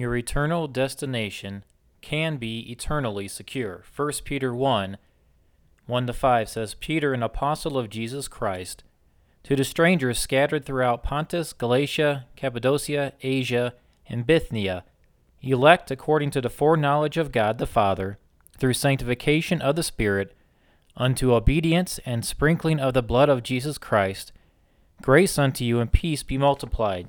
your eternal destination can be eternally secure. 1 Peter 1 1 to 5 says, Peter, an apostle of Jesus Christ, to the strangers scattered throughout Pontus, Galatia, Cappadocia, Asia, and Bithynia, elect according to the foreknowledge of God the Father, through sanctification of the Spirit, unto obedience and sprinkling of the blood of Jesus Christ, grace unto you and peace be multiplied.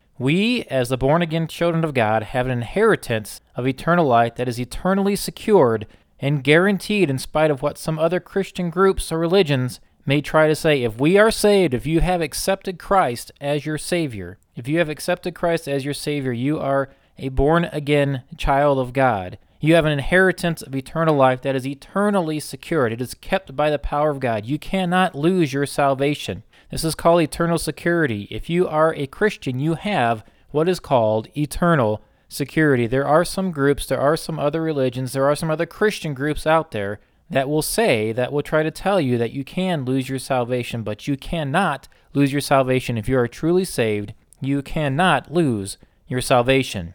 We, as the born again children of God, have an inheritance of eternal life that is eternally secured and guaranteed in spite of what some other Christian groups or religions may try to say. If we are saved, if you have accepted Christ as your Savior, if you have accepted Christ as your Savior, you are a born again child of God. You have an inheritance of eternal life that is eternally secured. It is kept by the power of God. You cannot lose your salvation. This is called eternal security. If you are a Christian, you have what is called eternal security. There are some groups, there are some other religions, there are some other Christian groups out there that will say, that will try to tell you that you can lose your salvation, but you cannot lose your salvation. If you are truly saved, you cannot lose your salvation.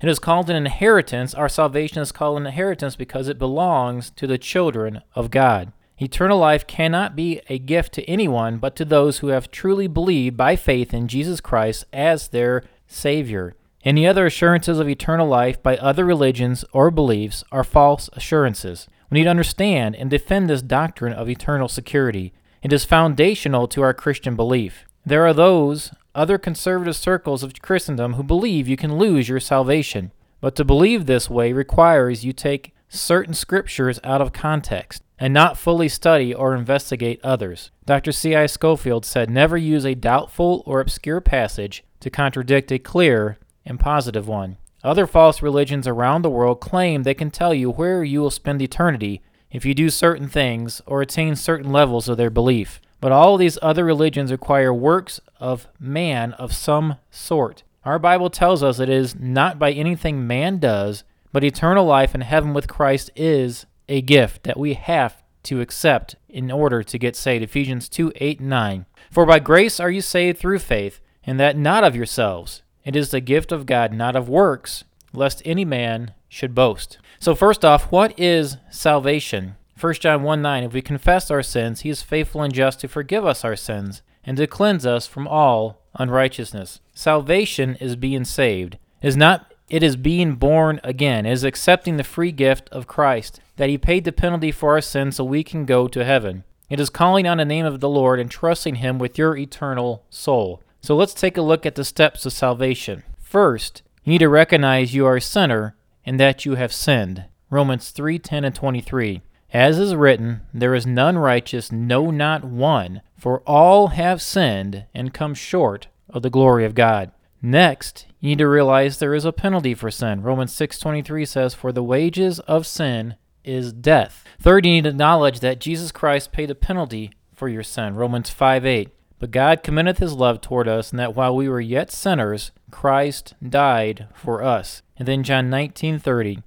It is called an inheritance. Our salvation is called an inheritance because it belongs to the children of God. Eternal life cannot be a gift to anyone but to those who have truly believed by faith in Jesus Christ as their Savior. Any other assurances of eternal life by other religions or beliefs are false assurances. We need to understand and defend this doctrine of eternal security. It is foundational to our Christian belief. There are those other conservative circles of Christendom who believe you can lose your salvation. But to believe this way requires you take certain scriptures out of context and not fully study or investigate others. Dr. C.I. Scofield said, Never use a doubtful or obscure passage to contradict a clear and positive one. Other false religions around the world claim they can tell you where you will spend eternity if you do certain things or attain certain levels of their belief. But all these other religions require works of man of some sort. Our Bible tells us it is not by anything man does, but eternal life in heaven with Christ is a gift that we have to accept in order to get saved. Ephesians 2 8 9. For by grace are you saved through faith, and that not of yourselves. It is the gift of God, not of works, lest any man should boast. So, first off, what is salvation? 1 John 1 9. If we confess our sins, he is faithful and just to forgive us our sins and to cleanse us from all unrighteousness. Salvation is being saved. Is not it is being born again. It is accepting the free gift of Christ, that he paid the penalty for our sins so we can go to heaven. It is calling on the name of the Lord and trusting him with your eternal soul. So let's take a look at the steps of salvation. First, you need to recognize you are a sinner and that you have sinned. Romans 3:10 and 23. As is written, there is none righteous, no not one, for all have sinned and come short of the glory of God. Next, you need to realize there is a penalty for sin. Romans 6:23 says, "For the wages of sin is death." Third, you need to acknowledge that Jesus Christ paid a penalty for your sin. Romans 5:8. But God commendeth his love toward us, and that while we were yet sinners, Christ died for us. And then John 19:30.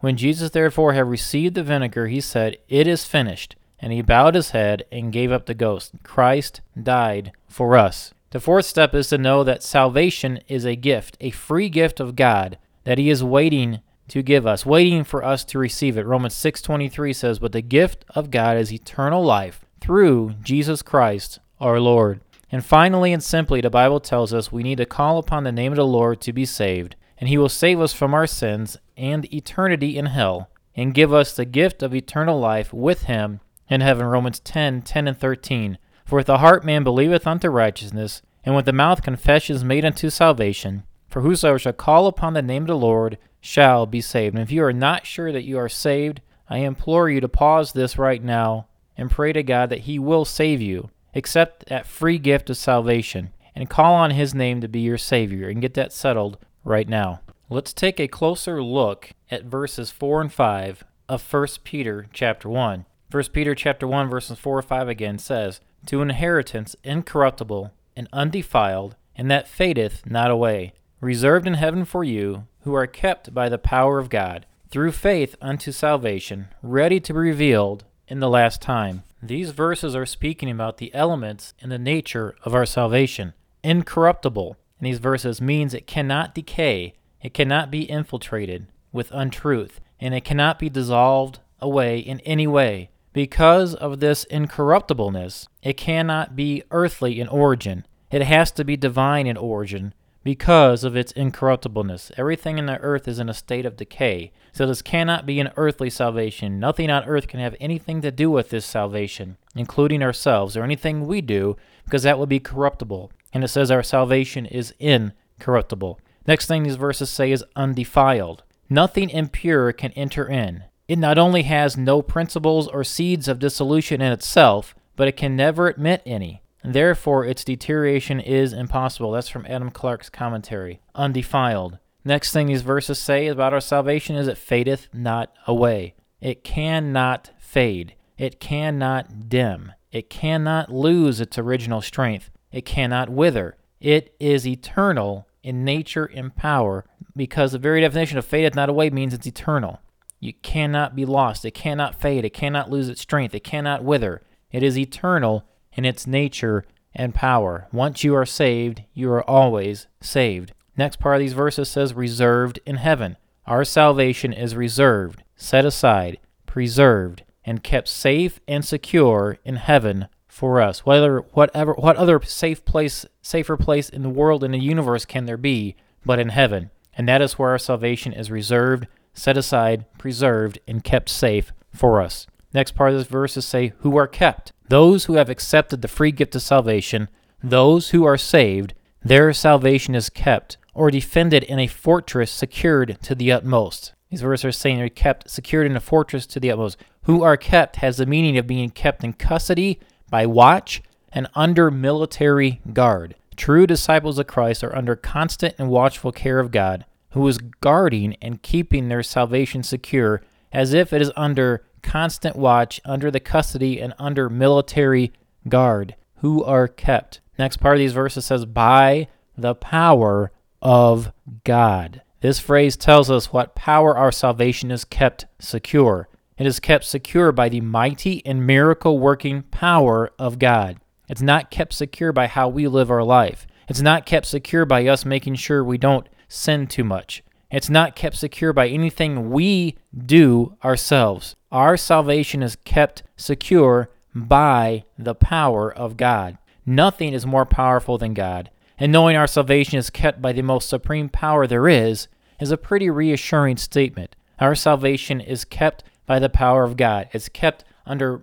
When Jesus therefore had received the vinegar, he said, It is finished. And he bowed his head and gave up the ghost. Christ died for us. The fourth step is to know that salvation is a gift, a free gift of God that he is waiting to give us, waiting for us to receive it. Romans 6:23 says, "But the gift of God is eternal life through Jesus Christ our Lord." And finally and simply, the Bible tells us we need to call upon the name of the Lord to be saved, and he will save us from our sins and eternity in hell, and give us the gift of eternal life with him in heaven. Romans 10:10 10 and 13. For with the heart man believeth unto righteousness, and with the mouth confession is made unto salvation. For whosoever shall call upon the name of the Lord shall be saved. And if you are not sure that you are saved, I implore you to pause this right now and pray to God that He will save you. Accept that free gift of salvation and call on His name to be your Savior and get that settled right now. Let's take a closer look at verses 4 and 5 of 1 Peter chapter 1. 1 Peter chapter 1 verses 4 or 5 again says, "To an inheritance incorruptible and undefiled, and that fadeth not away, reserved in heaven for you, who are kept by the power of God, through faith unto salvation, ready to be revealed in the last time." These verses are speaking about the elements and the nature of our salvation. Incorruptible in these verses means it cannot decay, it cannot be infiltrated with untruth, and it cannot be dissolved away in any way. Because of this incorruptibleness, it cannot be earthly in origin. It has to be divine in origin because of its incorruptibleness. Everything in the earth is in a state of decay. So this cannot be an earthly salvation. Nothing on earth can have anything to do with this salvation, including ourselves or anything we do, because that would be corruptible. And it says our salvation is incorruptible. Next thing these verses say is undefiled. Nothing impure can enter in. It not only has no principles or seeds of dissolution in itself, but it can never admit any. And therefore, its deterioration is impossible. That's from Adam Clarke's commentary. Undefiled. Next thing these verses say about our salvation is it fadeth not away. It cannot fade. It cannot dim. It cannot lose its original strength. It cannot wither. It is eternal in nature and power because the very definition of fadeth not away means it's eternal. You cannot be lost. It cannot fade. It cannot lose its strength. It cannot wither. It is eternal in its nature and power. Once you are saved, you are always saved. Next part of these verses says, reserved in heaven. Our salvation is reserved, set aside, preserved, and kept safe and secure in heaven for us. Whether whatever what other safe place, safer place in the world in the universe can there be but in heaven? And that is where our salvation is reserved, set aside, preserved, and kept safe for us. Next part of this verse is say, who are kept. Those who have accepted the free gift of salvation, those who are saved, their salvation is kept or defended in a fortress secured to the utmost. These verses are saying they're kept secured in a fortress to the utmost. Who are kept has the meaning of being kept in custody by watch and under military guard. True disciples of Christ are under constant and watchful care of God, who is guarding and keeping their salvation secure as if it is under constant watch, under the custody, and under military guard, who are kept. Next part of these verses says, by the power of God. This phrase tells us what power our salvation is kept secure. It is kept secure by the mighty and miracle working power of God. It's not kept secure by how we live our life. It's not kept secure by us making sure we don't sin too much. It's not kept secure by anything we do ourselves. Our salvation is kept secure by the power of God. Nothing is more powerful than God, and knowing our salvation is kept by the most supreme power there is is a pretty reassuring statement. Our salvation is kept by the power of God. It's kept under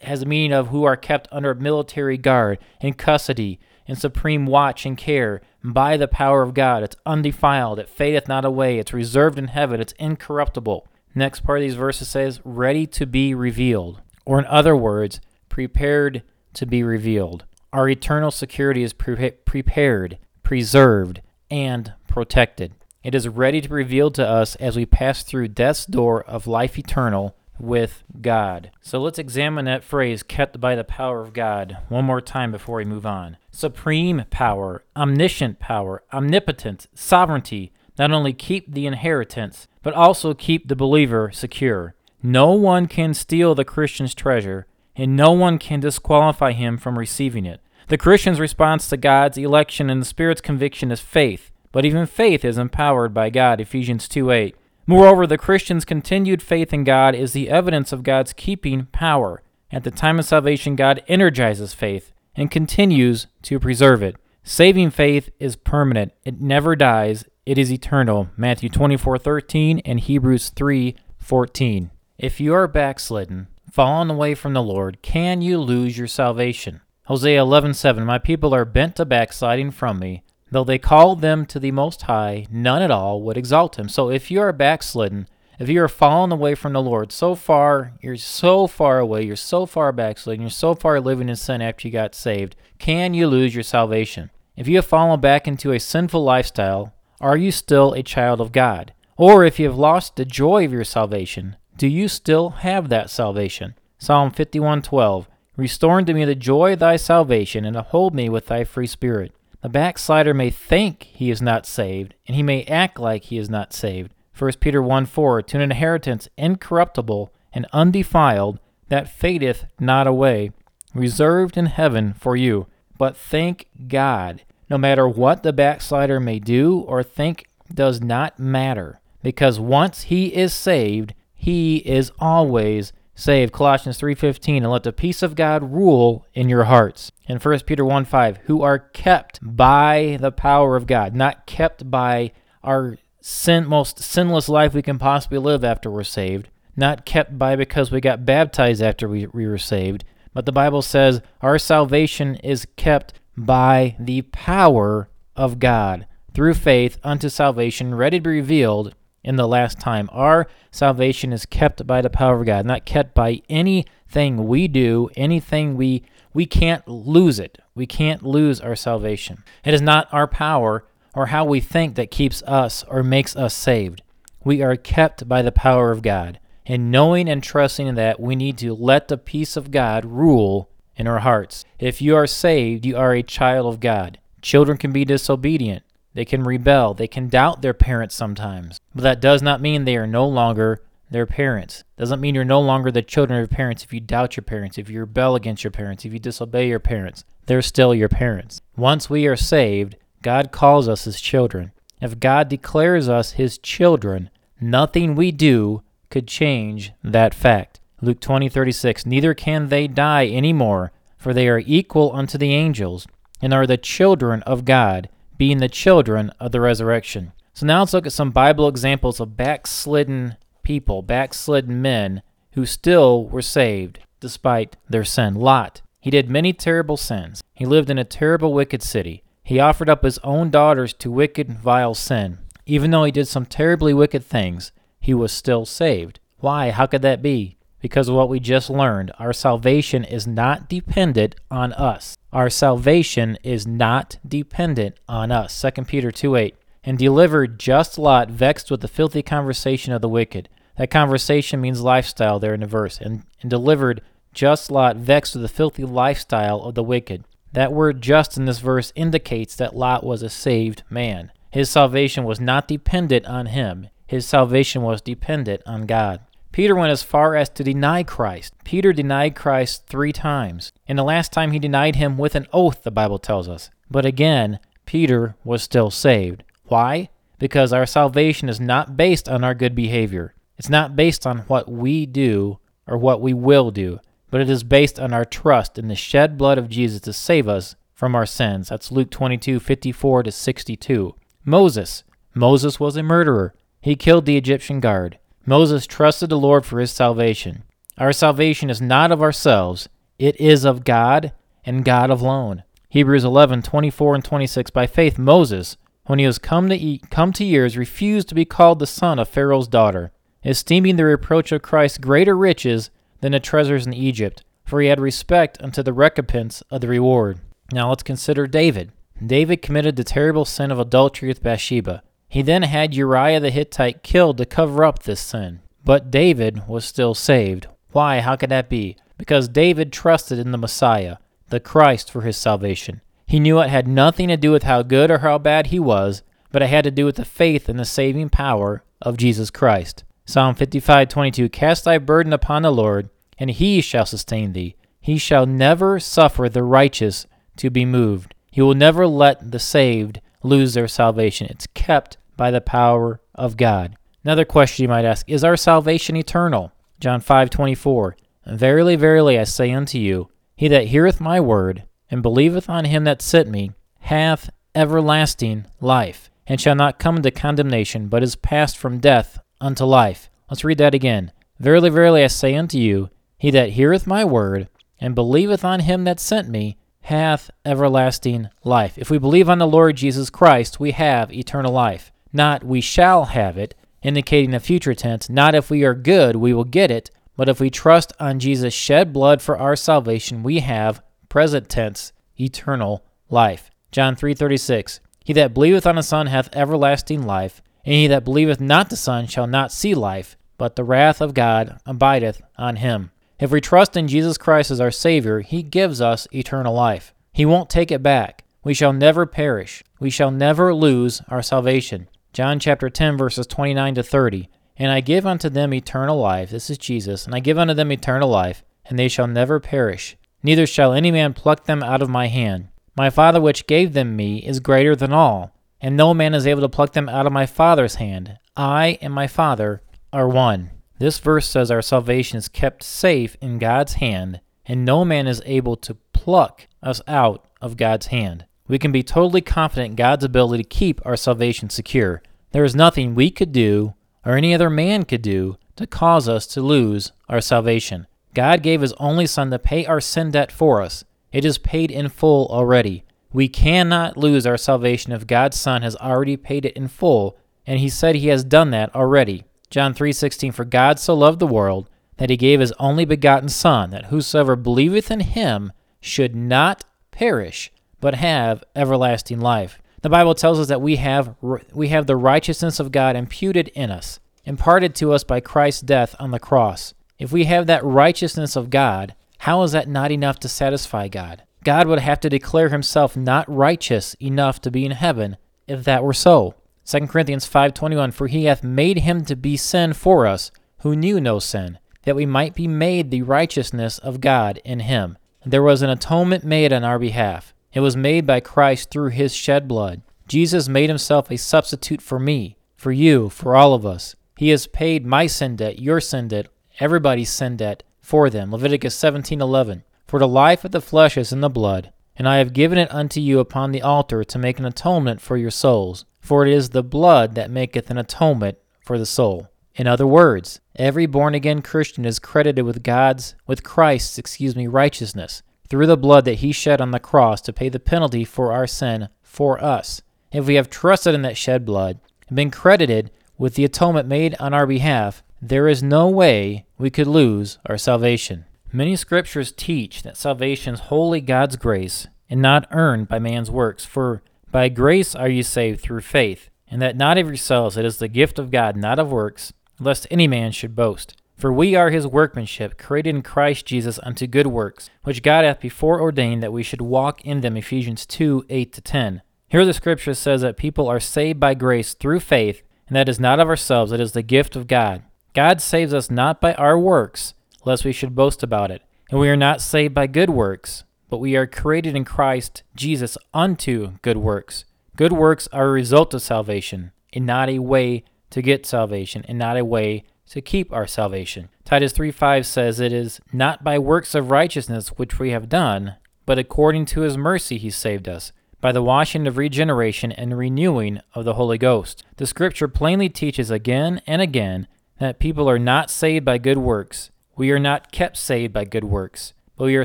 has a meaning of who are kept under military guard in custody in supreme watch and care by the power of God. It's undefiled, it fadeth not away, it's reserved in heaven, it's incorruptible. Next part of these verses says, ready to be revealed, or in other words, prepared to be revealed. Our eternal security is pre- prepared, preserved, and protected. It is ready to be revealed to us as we pass through death's door of life eternal with God. So let's examine that phrase, kept by the power of God, one more time before we move on. Supreme power, omniscient power, omnipotence, sovereignty not only keep the inheritance, but also keep the believer secure. No one can steal the Christian's treasure, and no one can disqualify him from receiving it. The Christian's response to God's election and the Spirit's conviction is faith, but even faith is empowered by God, Ephesians 2 8. Moreover, the Christian's continued faith in God is the evidence of God's keeping power. At the time of salvation, God energizes faith and continues to preserve it. Saving faith is permanent. It never dies. It is eternal. Matthew 24:13 and Hebrews 3:14. If you are backslidden, fallen away from the Lord, can you lose your salvation? Hosea 11:7 My people are bent to backsliding from me. Though they called them to the Most High, none at all would exalt him. So if you are backslidden, if you are fallen away from the Lord, so far, you're so far away, you're so far backslidden, you're so far living in sin after you got saved, can you lose your salvation? If you have fallen back into a sinful lifestyle, are you still a child of God? Or if you have lost the joy of your salvation, Do you still have that salvation? Psalm 51:12 Restore unto me the joy of thy salvation, and uphold me with thy free spirit. The backslider may think he is not saved, and he may act like he is not saved. 1 Peter 1 4 To an inheritance incorruptible and undefiled, that fadeth not away, reserved in heaven for you. But thank God, no matter what the backslider may do or think, does not matter, because once he is saved, he is always saved. Colossians 3:15 and let the peace of God rule in your hearts. And 1 Peter 1:5 who are kept by the power of God, not kept by our sin most sinless life we can possibly live after we're saved, not kept by because we got baptized after we, we were saved, but the Bible says our salvation is kept by the power of God through faith unto salvation ready to be revealed in the last time. Our salvation is kept by the power of God, not kept by anything we do, anything we we can't lose it. We can't lose our salvation. It is not our power or how we think that keeps us or makes us saved. We are kept by the power of God. And knowing and trusting in that, we need to let the peace of God rule in our hearts. If you are saved, you are a child of God. Children can be disobedient. They can rebel. They can doubt their parents sometimes. But that does not mean they are no longer their parents. Doesn't mean you're no longer the children of your parents if you doubt your parents, if you rebel against your parents, if you disobey your parents. They're still your parents. Once we are saved, God calls us his children. If God declares us his children, nothing we do could change that fact. Luke 20:36 Neither can they die any more, for they are equal unto the angels, and are the children of God being the children of the resurrection. So now let's look at some Bible examples of backslidden people, backslidden men who still were saved despite their sin. Lot, he did many terrible sins. He lived in a terrible, wicked city. He offered up his own daughters to wicked, vile sin. Even though he did some terribly wicked things, he was still saved. Why? How could that be? Because of what we just learned. Our salvation is not dependent on us. Our salvation is not dependent on us. 2 Peter 2 8. And delivered just Lot vexed with the filthy conversation of the wicked. That conversation means lifestyle there in the verse. And, and delivered just Lot vexed with the filthy lifestyle of the wicked. That word just in this verse indicates that Lot was a saved man. His salvation was not dependent on him, his salvation was dependent on God. Peter went as far as to deny Christ. Peter denied Christ three times, and the last time he denied him with an oath, the Bible tells us. But again, Peter was still saved. Why? Because our salvation is not based on our good behavior. It's not based on what we do or what we will do, but it is based on our trust in the shed blood of Jesus to save us from our sins. That's Luke 22 54 to 62. Moses. Moses was a murderer. He killed the Egyptian guard. Moses trusted the Lord for his salvation. Our salvation is not of ourselves, it is of God and God alone. Hebrews 11, 24 and 26. By faith, Moses, when he was come to, eat, come to years, refused to be called the son of Pharaoh's daughter, esteeming the reproach of Christ greater riches than the treasures in Egypt, for he had respect unto the recompense of the reward. Now let's consider David. David committed the terrible sin of adultery with Bathsheba. He then had Uriah the Hittite killed to cover up this sin. But David was still saved. Why? How could that be? Because David trusted in the Messiah, the Christ, for his salvation. He knew it had nothing to do with how good or how bad he was, but it had to do with the faith and the saving power of Jesus Christ. Psalm 55:22 Cast thy burden upon the Lord, and he shall sustain thee. He shall never suffer the righteous to be moved. He will never let the saved lose their salvation. It's kept by the power of God. Another question you might ask Is our salvation eternal? John 5 24. Verily, verily, I say unto you, He that heareth my word, and believeth on him that sent me, hath everlasting life, and shall not come into condemnation, but is passed from death unto life. Let's read that again. Verily, verily, I say unto you, He that heareth my word, and believeth on him that sent me, hath everlasting life. If we believe on the Lord Jesus Christ, we have eternal life. Not we shall have it, indicating the future tense. Not if we are good, we will get it, but if we trust on Jesus' shed blood for our salvation, we have present tense eternal life. John 3:36 He that believeth on the Son hath everlasting life, and he that believeth not the Son shall not see life, but the wrath of God abideth on him. If we trust in Jesus Christ as our Savior, He gives us eternal life. He won't take it back. We shall never perish. We shall never lose our salvation. John chapter 10, verses 29 to 30. And I give unto them eternal life. This is Jesus. And I give unto them eternal life, and they shall never perish. Neither shall any man pluck them out of my hand. My Father which gave them me is greater than all, and no man is able to pluck them out of my Father's hand. I and my Father are one. This verse says our salvation is kept safe in God's hand, and no man is able to pluck us out of God's hand. We can be totally confident in God's ability to keep our salvation secure. There is nothing we could do or any other man could do to cause us to lose our salvation. God gave His only Son to pay our sin debt for us. It is paid in full already. We cannot lose our salvation if God's Son has already paid it in full, and He said He has done that already. John 3:16 For God so loved the world that he gave his only begotten son that whosoever believeth in him should not perish but have everlasting life. The Bible tells us that we have we have the righteousness of God imputed in us, imparted to us by Christ's death on the cross. If we have that righteousness of God, how is that not enough to satisfy God? God would have to declare himself not righteous enough to be in heaven if that were so. 2 Corinthians 5:21 For he hath made him to be sin for us who knew no sin that we might be made the righteousness of God in him. There was an atonement made on our behalf. It was made by Christ through his shed blood. Jesus made himself a substitute for me, for you, for all of us. He has paid my sin debt, your sin debt, everybody's sin debt for them. Leviticus 17:11 For the life of the flesh is in the blood, and I have given it unto you upon the altar to make an atonement for your souls. For it is the blood that maketh an atonement for the soul. In other words, every born again Christian is credited with God's, with Christ's, excuse me, righteousness through the blood that he shed on the cross to pay the penalty for our sin for us. If we have trusted in that shed blood and been credited with the atonement made on our behalf, there is no way we could lose our salvation. Many scriptures teach that salvation is wholly God's grace and not earned by man's works, for by grace are you saved through faith, and that not of yourselves, it is the gift of God, not of works, lest any man should boast. For we are his workmanship, created in Christ Jesus unto good works, which God hath before ordained that we should walk in them. Ephesians 2 8 10. Here the scripture says that people are saved by grace through faith, and that is not of ourselves, it is the gift of God. God saves us not by our works, lest we should boast about it. And we are not saved by good works, but we are created in Christ Jesus unto good works. Good works are a result of salvation, and not a way to get salvation, and not a way to keep our salvation. Titus 3 5 says, It is not by works of righteousness which we have done, but according to his mercy he saved us, by the washing of regeneration and renewing of the Holy Ghost. The scripture plainly teaches again and again that people are not saved by good works. We are not kept saved by good works but we are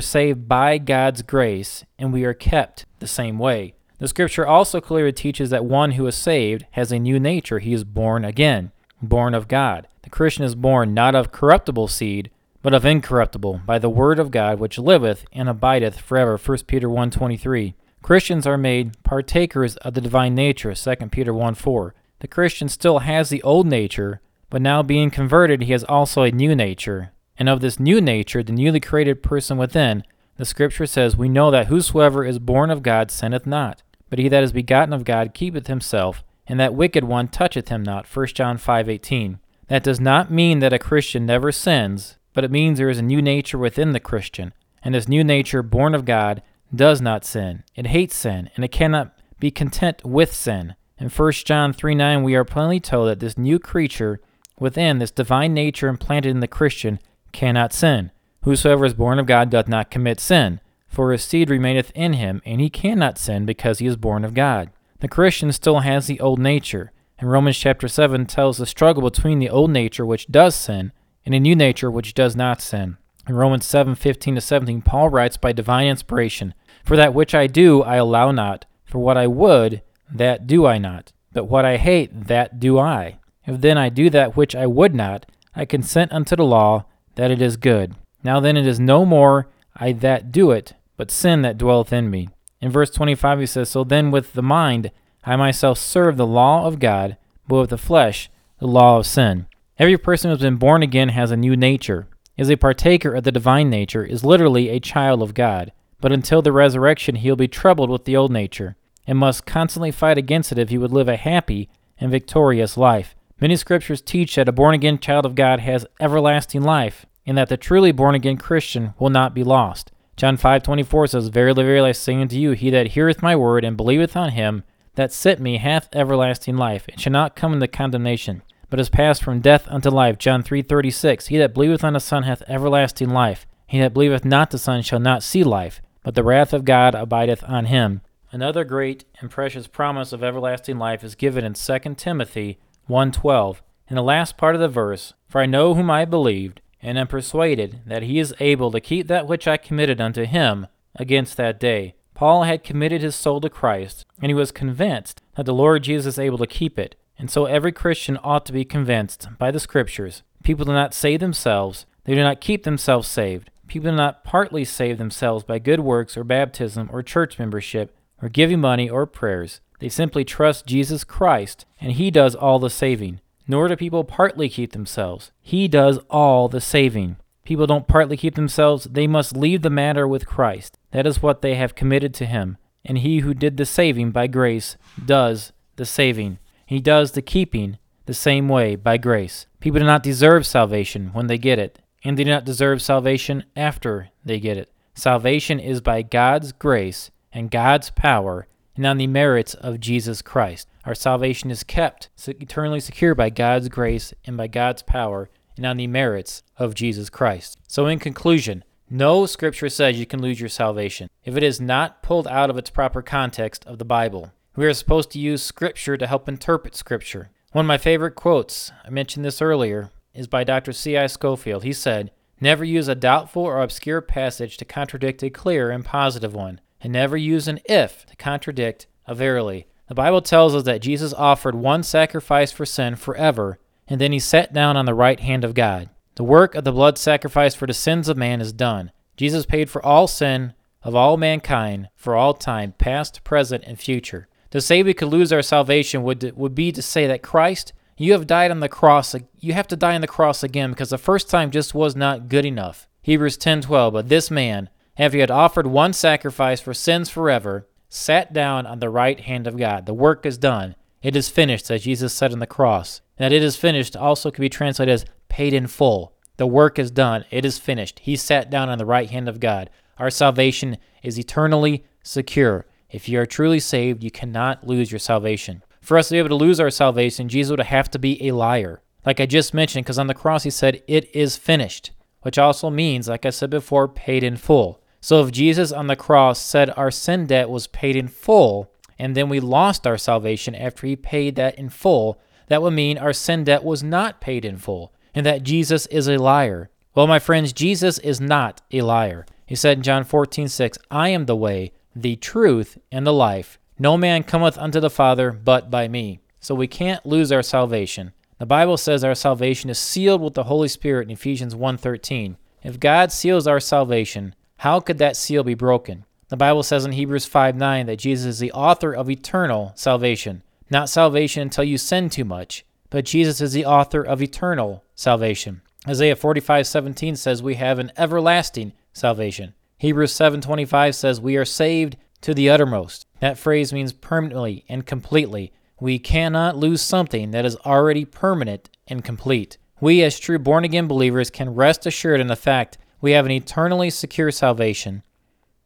saved by God's grace, and we are kept the same way. The scripture also clearly teaches that one who is saved has a new nature. He is born again, born of God. The Christian is born not of corruptible seed, but of incorruptible, by the word of God which liveth and abideth forever. 1 Peter 1.23 Christians are made partakers of the divine nature. 2 Peter 1.4 The Christian still has the old nature, but now being converted, he has also a new nature. And of this new nature, the newly created person within, the Scripture says, We know that whosoever is born of God sinneth not, but he that is begotten of God keepeth himself, and that wicked one toucheth him not. 1 John 5:18. That does not mean that a Christian never sins, but it means there is a new nature within the Christian, and this new nature, born of God, does not sin. It hates sin, and it cannot be content with sin. In 1 John 3 9, we are plainly told that this new creature within, this divine nature implanted in the Christian, cannot sin. Whosoever is born of God doth not commit sin, for his seed remaineth in him, and he cannot sin because he is born of God. The Christian still has the old nature, and Romans chapter 7 tells the struggle between the old nature which does sin and a new nature which does not sin. In Romans 7 15 to 17, Paul writes by divine inspiration, For that which I do I allow not, for what I would, that do I not, but what I hate, that do I. If then I do that which I would not, I consent unto the law that it is good. Now then it is no more I that do it, but sin that dwelleth in me. In verse 25 he says, So then with the mind I myself serve the law of God, but with the flesh the law of sin. Every person who has been born again has a new nature, is a partaker of the divine nature, is literally a child of God. But until the resurrection, he will be troubled with the old nature, and must constantly fight against it if he would live a happy and victorious life. Many scriptures teach that a born again child of God has everlasting life, and that the truly born again Christian will not be lost. John 5:24 says, Verily, verily, I say unto you, he that heareth my word and believeth on him that sent me hath everlasting life, and shall not come into condemnation, but is passed from death unto life. John 3:36 He that believeth on the Son hath everlasting life. He that believeth not the Son shall not see life, but the wrath of God abideth on him. Another great and precious promise of everlasting life is given in 2 Timothy 1:12. In the last part of the verse, For I know whom I believed, and am persuaded that he is able to keep that which I committed unto him against that day. Paul had committed his soul to Christ, and he was convinced that the Lord Jesus is able to keep it. And so every Christian ought to be convinced by the Scriptures. People do not save themselves, they do not keep themselves saved. People do not partly save themselves by good works or baptism or church membership or giving money or prayers. They simply trust Jesus Christ, and He does all the saving. Nor do people partly keep themselves. He does all the saving. People don't partly keep themselves, they must leave the matter with Christ. That is what they have committed to Him. And He who did the saving by grace does the saving. He does the keeping the same way by grace. People do not deserve salvation when they get it, and they do not deserve salvation after they get it. Salvation is by God's grace and God's power and on the merits of Jesus Christ. Our salvation is kept eternally secure by God's grace and by God's power and on the merits of Jesus Christ. So, in conclusion, no scripture says you can lose your salvation if it is not pulled out of its proper context of the Bible. We are supposed to use scripture to help interpret scripture. One of my favorite quotes, I mentioned this earlier, is by Dr. C.I. Scofield. He said, Never use a doubtful or obscure passage to contradict a clear and positive one, and never use an if to contradict a verily. The Bible tells us that Jesus offered one sacrifice for sin forever, and then he sat down on the right hand of God. The work of the blood sacrifice for the sins of man is done. Jesus paid for all sin of all mankind for all time, past, present, and future. To say we could lose our salvation would, would be to say that Christ, you have died on the cross. You have to die on the cross again because the first time just was not good enough. Hebrews 10:12. But this man, after he had offered one sacrifice for sins forever, sat down on the right hand of God. The work is done. It is finished, as Jesus said on the cross. And that it is finished also can be translated as paid in full. The work is done. It is finished. He sat down on the right hand of God. Our salvation is eternally secure. If you are truly saved, you cannot lose your salvation. For us to be able to lose our salvation, Jesus would have to be a liar. Like I just mentioned, because on the cross he said, It is finished, which also means, like I said before, paid in full. So if Jesus on the cross said our sin debt was paid in full, and then we lost our salvation after he paid that in full, that would mean our sin debt was not paid in full, and that Jesus is a liar. Well, my friends, Jesus is not a liar. He said in John 14, 6, I am the way, the truth, and the life. No man cometh unto the Father but by me. So we can't lose our salvation. The Bible says our salvation is sealed with the Holy Spirit in Ephesians 1:13. If God seals our salvation, how could that seal be broken? The Bible says in Hebrews 5 9 that Jesus is the author of eternal salvation. Not salvation until you sin too much, but Jesus is the author of eternal salvation. Isaiah 45 17 says we have an everlasting salvation. Hebrews 7:25 says we are saved to the uttermost. That phrase means permanently and completely. We cannot lose something that is already permanent and complete. We as true born again believers can rest assured in the fact we have an eternally secure salvation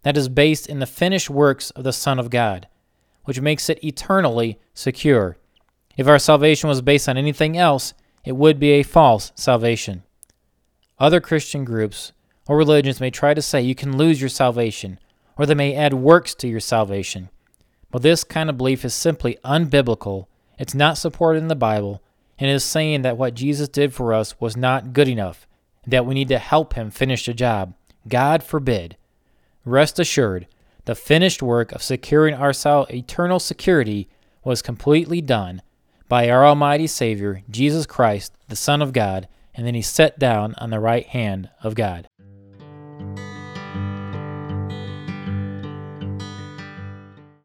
that is based in the finished works of the Son of God, which makes it eternally secure. If our salvation was based on anything else, it would be a false salvation. Other Christian groups or religions may try to say you can lose your salvation, or they may add works to your salvation. But this kind of belief is simply unbiblical, it's not supported in the Bible, and is saying that what Jesus did for us was not good enough that we need to help him finish the job. God forbid. Rest assured, the finished work of securing our eternal security was completely done by our Almighty Savior, Jesus Christ, the Son of God, and then he sat down on the right hand of God.